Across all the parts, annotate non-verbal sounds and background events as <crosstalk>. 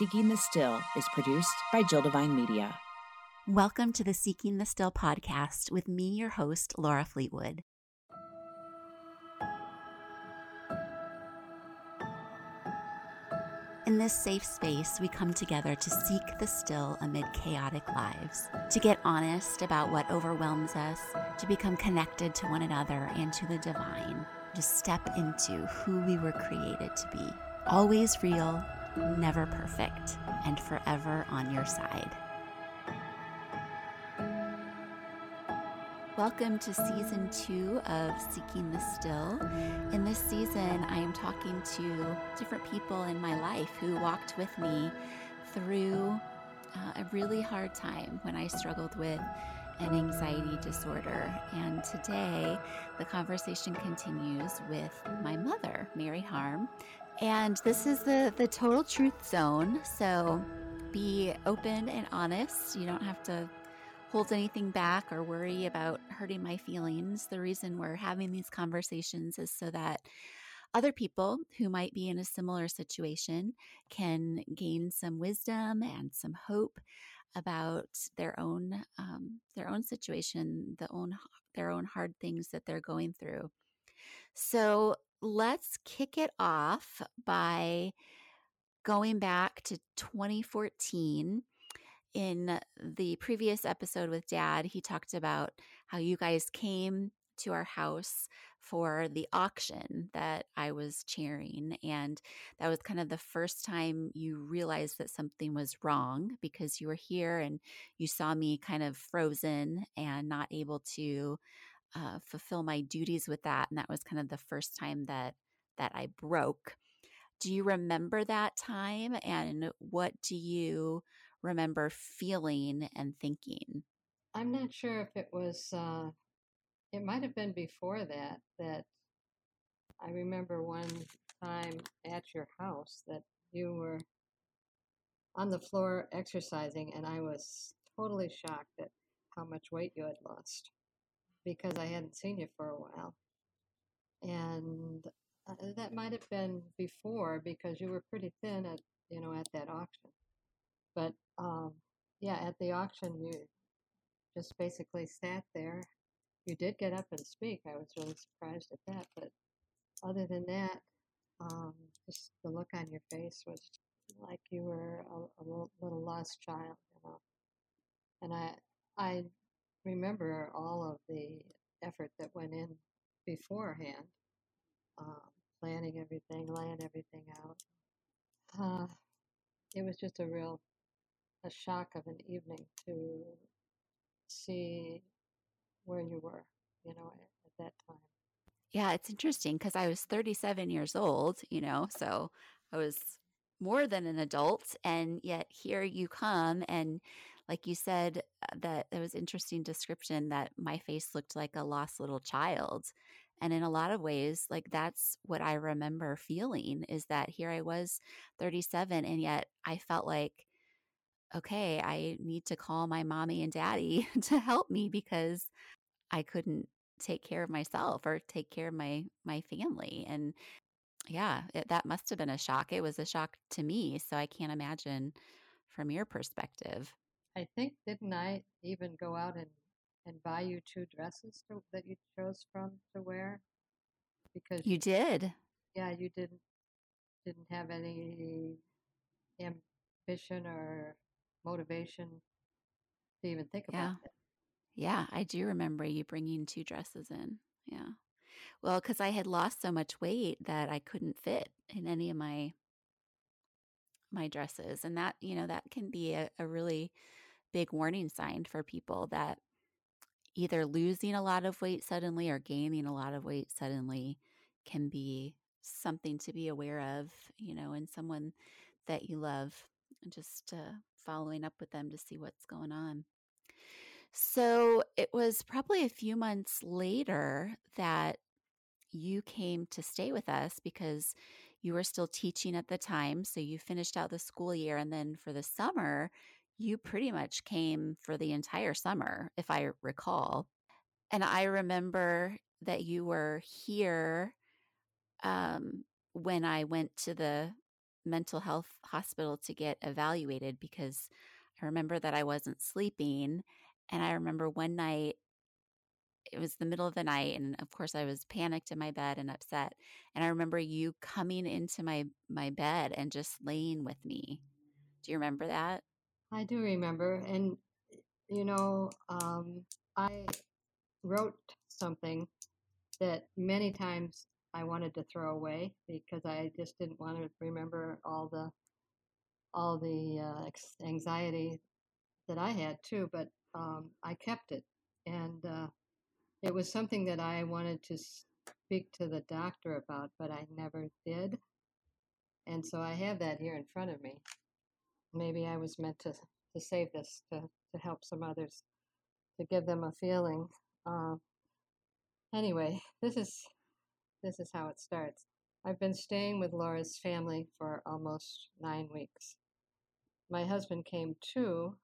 Seeking the Still is produced by Jill Devine Media. Welcome to the Seeking the Still podcast with me, your host, Laura Fleetwood. In this safe space, we come together to seek the still amid chaotic lives, to get honest about what overwhelms us, to become connected to one another and to the divine, to step into who we were created to be. Always real, never perfect, and forever on your side. Welcome to season two of Seeking the Still. In this season, I am talking to different people in my life who walked with me through uh, a really hard time when I struggled with an anxiety disorder. And today, the conversation continues with my mother, Mary Harm. And this is the, the total truth zone. So be open and honest. You don't have to hold anything back or worry about hurting my feelings. The reason we're having these conversations is so that other people who might be in a similar situation can gain some wisdom and some hope about their own um, their own situation, the own their own hard things that they're going through. So let's kick it off by going back to 2014 in the previous episode with dad, he talked about how you guys came to our house for the auction that I was chairing. And that was kind of the first time you realized that something was wrong because you were here and you saw me kind of frozen and not able to uh, fulfill my duties with that. And that was kind of the first time that that I broke. Do you remember that time? And what do you remember feeling and thinking? I'm not sure if it was, uh, it might have been before that, that I remember one time at your house that you were on the floor exercising, and I was totally shocked at how much weight you had lost because I hadn't seen you for a while. And uh, that might have been before because you were pretty thin at you know at that auction. But um, yeah, at the auction, you just basically sat there. You did get up and speak. I was really surprised at that. But other than that, um, just the look on your face was like you were a, a little, little lost child, you know. And I, I remember all of the effort that went in beforehand, um, planning everything, laying everything out. Uh, it was just a real a shock of an evening to see where you were, you know, at, at that time. Yeah, it's interesting because I was 37 years old, you know, so I was more than an adult. And yet here you come. And like you said, uh, that it was interesting description that my face looked like a lost little child. And in a lot of ways, like that's what I remember feeling is that here I was 37, and yet I felt like okay, I need to call my mommy and daddy <laughs> to help me because I couldn't take care of myself or take care of my my family and yeah it, that must have been a shock it was a shock to me so i can't imagine from your perspective i think didn't i even go out and and buy you two dresses to, that you chose from to wear because you did yeah you didn't didn't have any ambition or motivation to even think about yeah. it. Yeah, I do remember you bringing two dresses in. Yeah. Well, because I had lost so much weight that I couldn't fit in any of my my dresses, and that you know that can be a, a really big warning sign for people that either losing a lot of weight suddenly or gaining a lot of weight suddenly can be something to be aware of, you know, in someone that you love. Just uh, following up with them to see what's going on. So it was probably a few months later that you came to stay with us because you were still teaching at the time. So you finished out the school year. And then for the summer, you pretty much came for the entire summer, if I recall. And I remember that you were here um, when I went to the mental health hospital to get evaluated because I remember that I wasn't sleeping. And I remember one night, it was the middle of the night. And of course, I was panicked in my bed and upset. And I remember you coming into my, my bed and just laying with me. Do you remember that? I do remember. And, you know, um, I wrote something that many times I wanted to throw away because I just didn't want to remember all the all the uh, anxiety that I had too. But um, I kept it, and uh, it was something that I wanted to speak to the doctor about, but I never did. And so I have that here in front of me. Maybe I was meant to to save this to to help some others to give them a feeling. Uh, anyway, <laughs> this is this is how it starts. I've been staying with Laura's family for almost nine weeks. My husband came too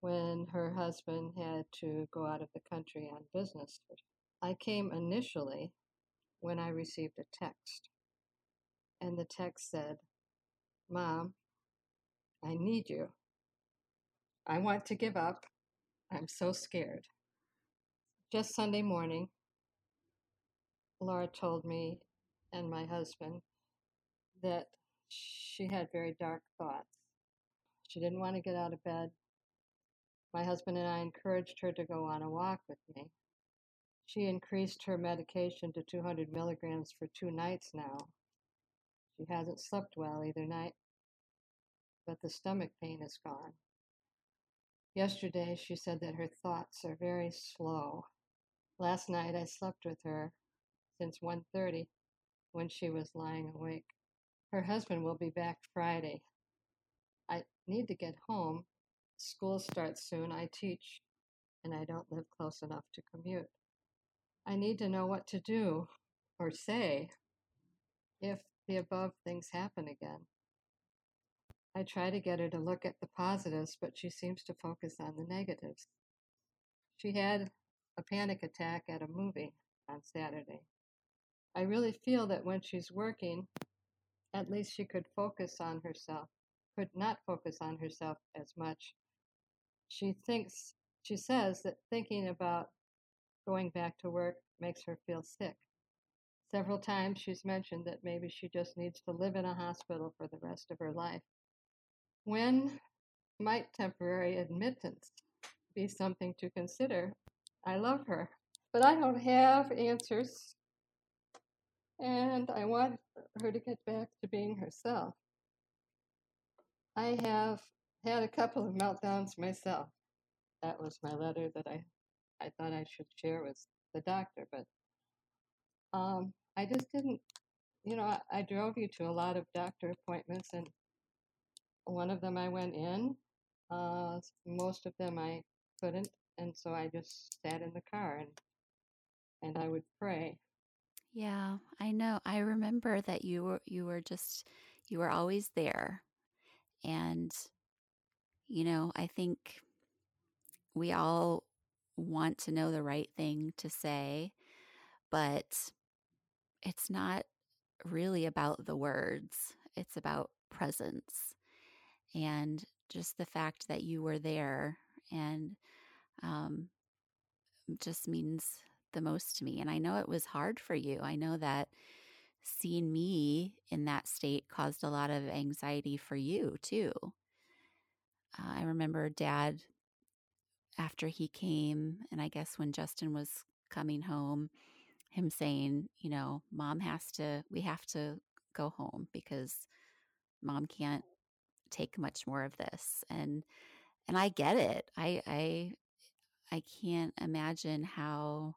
when her husband had to go out of the country on business. I came initially when I received a text. And the text said, Mom, I need you. I want to give up. I'm so scared. Just Sunday morning, Laura told me and my husband that she had very dark thoughts. She didn't want to get out of bed. My husband and I encouraged her to go on a walk with me. She increased her medication to 200 milligrams for two nights now. She hasn't slept well either night, but the stomach pain is gone. Yesterday, she said that her thoughts are very slow. Last night, I slept with her since 1.30 when she was lying awake. Her husband will be back Friday. I need to get home. School starts soon. I teach, and I don't live close enough to commute. I need to know what to do or say if the above things happen again. I try to get her to look at the positives, but she seems to focus on the negatives. She had a panic attack at a movie on Saturday. I really feel that when she's working, at least she could focus on herself, could not focus on herself as much. She thinks, she says that thinking about going back to work makes her feel sick. Several times she's mentioned that maybe she just needs to live in a hospital for the rest of her life. When might temporary admittance be something to consider? I love her, but I don't have answers and I want her to get back to being herself. I have had a couple of meltdowns myself. That was my letter that I, I thought I should share with the doctor, but um, I just didn't, you know, I, I drove you to a lot of doctor appointments, and one of them I went in. Uh, most of them I couldn't, and so I just sat in the car and and I would pray. Yeah, I know. I remember that you were you were just you were always there. And you know, I think we all want to know the right thing to say, but it's not really about the words. It's about presence and just the fact that you were there and um, just means the most to me. And I know it was hard for you. I know that seeing me in that state caused a lot of anxiety for you too. Uh, I remember dad, after he came, and I guess when Justin was coming home, him saying, you know, mom has to, we have to go home because mom can't take much more of this. And, and I get it. I, I, I can't imagine how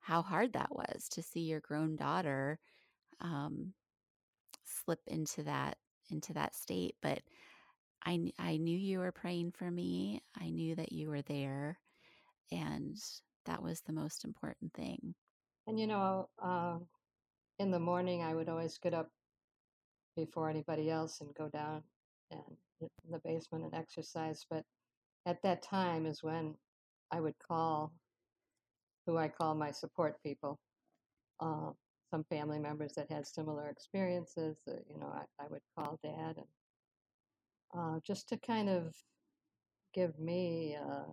how hard that was to see your grown daughter um, slip into that into that state. But I I knew you were praying for me. I knew that you were there, and that was the most important thing. And you know, uh, in the morning, I would always get up before anybody else and go down in the basement and exercise. But at that time is when I would call who I call my support people. Uh, some family members that had similar experiences. Uh, you know, I, I would call dad and uh, just to kind of give me, uh,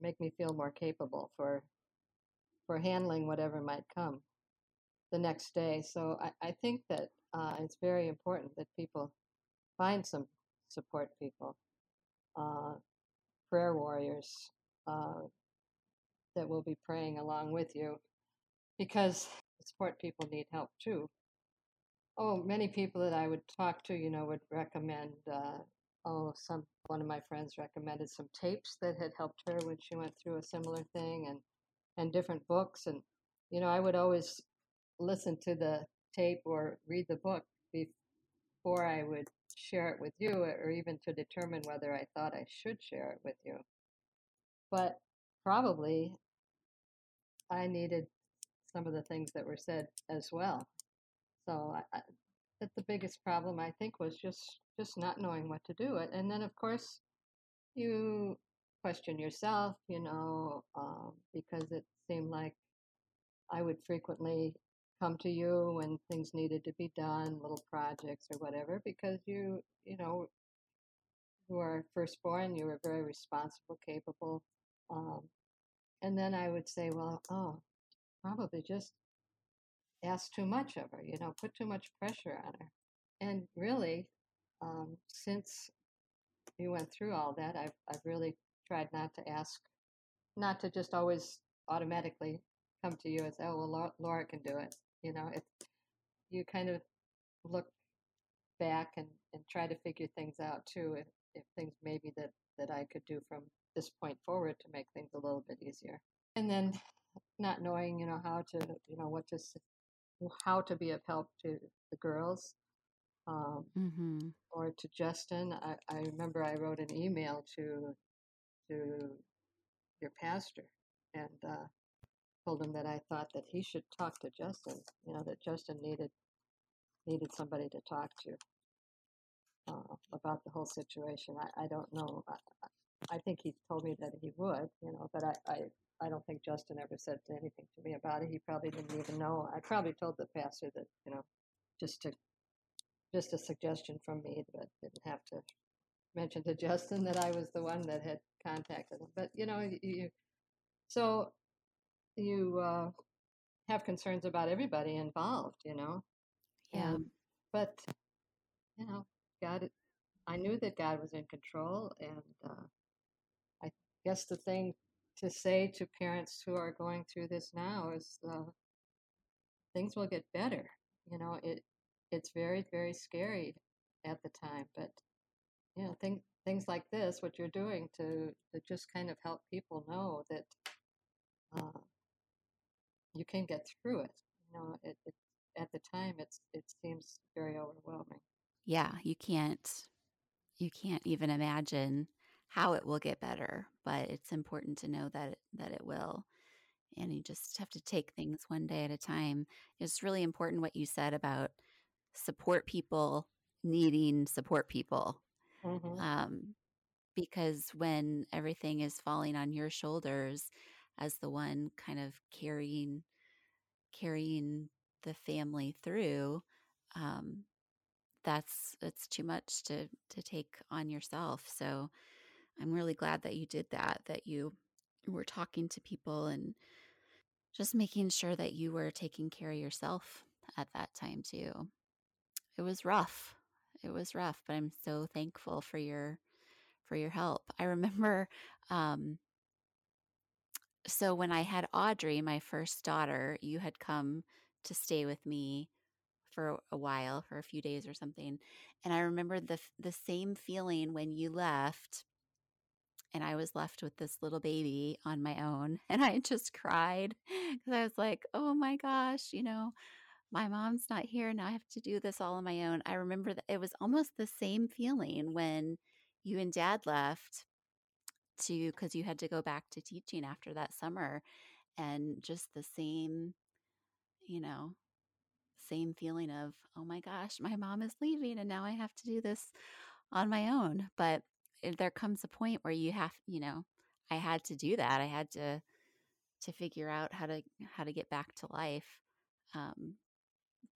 make me feel more capable for for handling whatever might come the next day. So I, I think that uh, it's very important that people find some support people, uh, prayer warriors uh, that will be praying along with you because support people need help too. Oh, many people that I would talk to, you know, would recommend. Uh, oh, some one of my friends recommended some tapes that had helped her when she went through a similar thing, and and different books. And you know, I would always listen to the tape or read the book before I would share it with you, or even to determine whether I thought I should share it with you. But probably I needed some of the things that were said as well. So I, that the biggest problem I think was just just not knowing what to do. And then of course you question yourself, you know, um, because it seemed like I would frequently come to you when things needed to be done, little projects or whatever, because you, you know, you were firstborn, you were very responsible, capable. Um, and then I would say, well, oh, probably just ask too much of her, you know, put too much pressure on her. And really, um, since you went through all that, I've, I've really tried not to ask, not to just always automatically come to you and say, oh, well, Laura can do it. You know, if you kind of look back and, and try to figure things out too, if, if things maybe that, that I could do from this point forward to make things a little bit easier. And then not knowing, you know, how to, you know, what to, how to be of help to the girls um, mm-hmm. or to Justin. I, I remember I wrote an email to to your pastor and uh, told him that I thought that he should talk to Justin. You know, that Justin needed needed somebody to talk to uh, about the whole situation. I, I don't know. I, I think he told me that he would, you know, but I, I, I don't think Justin ever said anything to me about it. He probably didn't even know. I probably told the pastor that, you know, just to, just a suggestion from me, but didn't have to mention to Justin that I was the one that had contacted him. But you know, you, so you uh, have concerns about everybody involved, you know. Yeah. Um, but you know, God, I knew that God was in control, and uh, I guess the thing to say to parents who are going through this now is uh, things will get better. You know, it it's very very scary at the time, but you know, things things like this, what you're doing to to just kind of help people know that uh, you can get through it. You know, it, it at the time it's it seems very overwhelming. Yeah, you can't you can't even imagine how it will get better, but it's important to know that it, that it will. And you just have to take things one day at a time. It's really important what you said about support people needing support people. Mm-hmm. Um, because when everything is falling on your shoulders as the one kind of carrying carrying the family through um, that's it's too much to to take on yourself. So i'm really glad that you did that that you were talking to people and just making sure that you were taking care of yourself at that time too. It was rough. It was rough but i'm so thankful for your for your help. I remember um so when i had audrey my first daughter you had come to stay with me for a while, for a few days or something. And I remember the the same feeling when you left and I was left with this little baby on my own <laughs> and I just cried cuz I was like, "Oh my gosh, you know, my mom's not here now I have to do this all on my own." I remember that it was almost the same feeling when you and dad left to cuz you had to go back to teaching after that summer and just the same you know same feeling of, oh my gosh, my mom is leaving and now I have to do this on my own. But there comes a point where you have, you know, I had to do that. I had to to figure out how to how to get back to life. Um,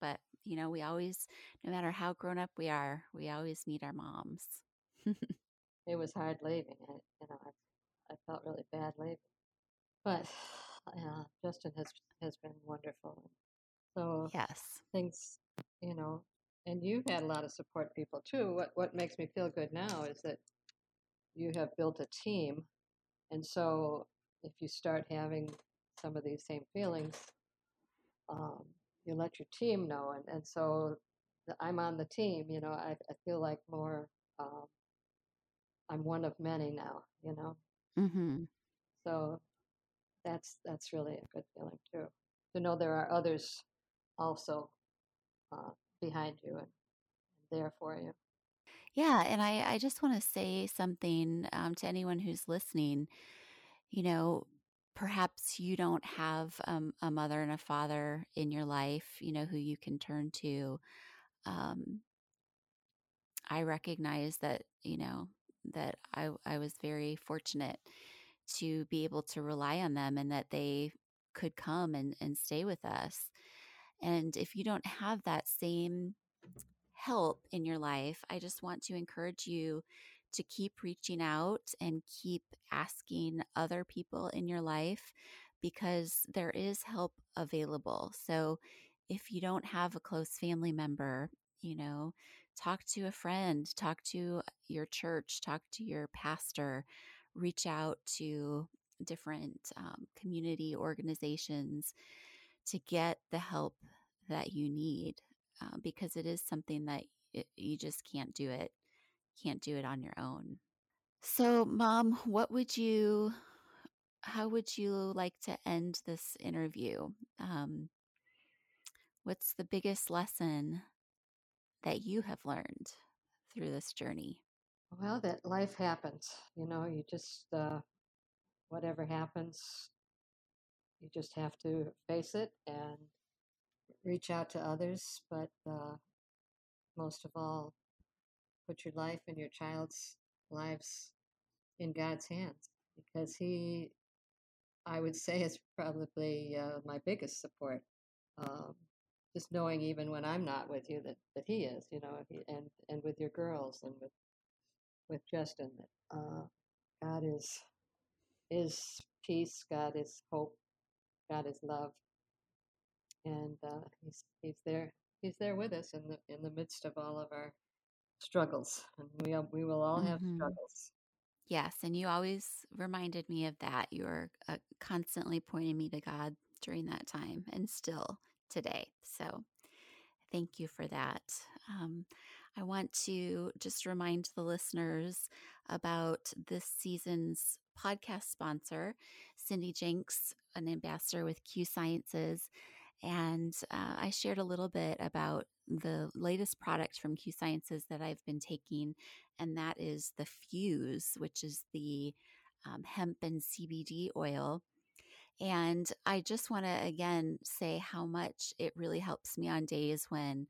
but you know, we always, no matter how grown up we are, we always need our moms. <laughs> it was hard leaving. I, you know, I, I felt really bad leaving, but <sighs> uh, Justin has has been wonderful. So yes, things, you know, and you've had a lot of support people too. What what makes me feel good now is that you have built a team, and so if you start having some of these same feelings, um, you let your team know, and and so I'm on the team. You know, I I feel like more. Um, I'm one of many now. You know. Mm-hmm. So that's that's really a good feeling too. To know there are others also uh, behind you and, there for you. Yeah, and I I just want to say something um, to anyone who's listening. You know, perhaps you don't have um, a mother and a father in your life, you know, who you can turn to. Um, I recognize that, you know, that I, I was very fortunate to be able to rely on them and that they could come and, and stay with us. And if you don't have that same help in your life, I just want to encourage you to keep reaching out and keep asking other people in your life because there is help available. So if you don't have a close family member, you know, talk to a friend, talk to your church, talk to your pastor, reach out to different um, community organizations to get the help that you need uh, because it is something that it, you just can't do it can't do it on your own. So, mom, what would you, how would you like to end this interview? Um, what's the biggest lesson that you have learned through this journey? Well, that life happens. You know, you just, uh, whatever happens, you just have to face it and reach out to others. But uh, most of all, put your life and your child's lives in God's hands because He, I would say, is probably uh, my biggest support. Um, just knowing even when I'm not with you that, that He is, you know, and and with your girls and with with Justin that uh, God is is peace, God is hope, God is love, and uh, He's He's there He's there with us in the in the midst of all of our struggles, and we we will all have mm-hmm. struggles. Yes, and you always reminded me of that. You were uh, constantly pointing me to God during that time, and still today. So, thank you for that. Um, I want to just remind the listeners about this season's podcast sponsor, Cindy Jenks, an ambassador with Q Sciences. And uh, I shared a little bit about the latest product from Q Sciences that I've been taking, and that is the Fuse, which is the um, hemp and CBD oil. And I just want to again say how much it really helps me on days when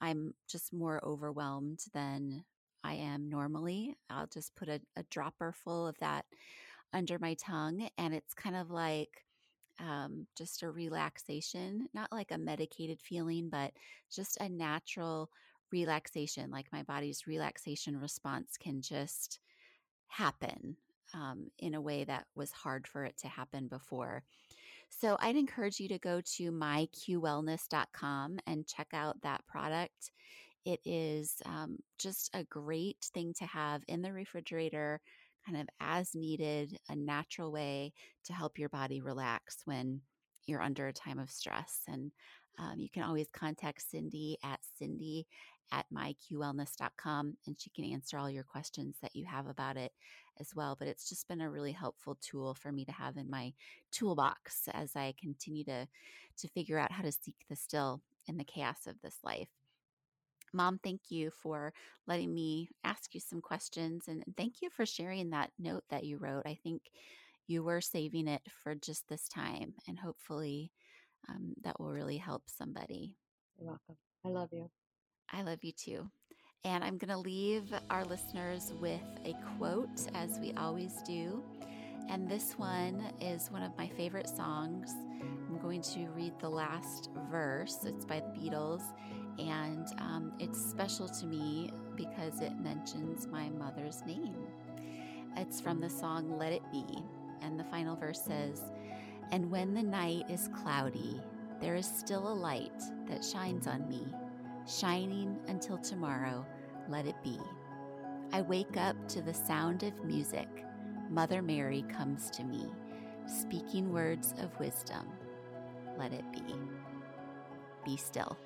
I'm just more overwhelmed than I am normally. I'll just put a, a dropper full of that under my tongue, and it's kind of like um, just a relaxation, not like a medicated feeling, but just a natural relaxation. Like my body's relaxation response can just happen um, in a way that was hard for it to happen before. So I'd encourage you to go to myqwellness.com and check out that product. It is um, just a great thing to have in the refrigerator kind of as needed, a natural way to help your body relax when you're under a time of stress. And um, you can always contact Cindy at cindy at myqwellness.com and she can answer all your questions that you have about it as well. But it's just been a really helpful tool for me to have in my toolbox as I continue to to figure out how to seek the still in the chaos of this life. Mom, thank you for letting me ask you some questions and thank you for sharing that note that you wrote. I think you were saving it for just this time, and hopefully um, that will really help somebody. You're welcome. I love you. I love you too. And I'm going to leave our listeners with a quote, as we always do. And this one is one of my favorite songs I'm going to read the last verse. It's by the Beatles, and um, it's special to me because it mentions my mother's name. It's from the song Let It Be, and the final verse says, And when the night is cloudy, there is still a light that shines on me, shining until tomorrow, let it be. I wake up to the sound of music. Mother Mary comes to me, speaking words of wisdom. Let it be. Be still.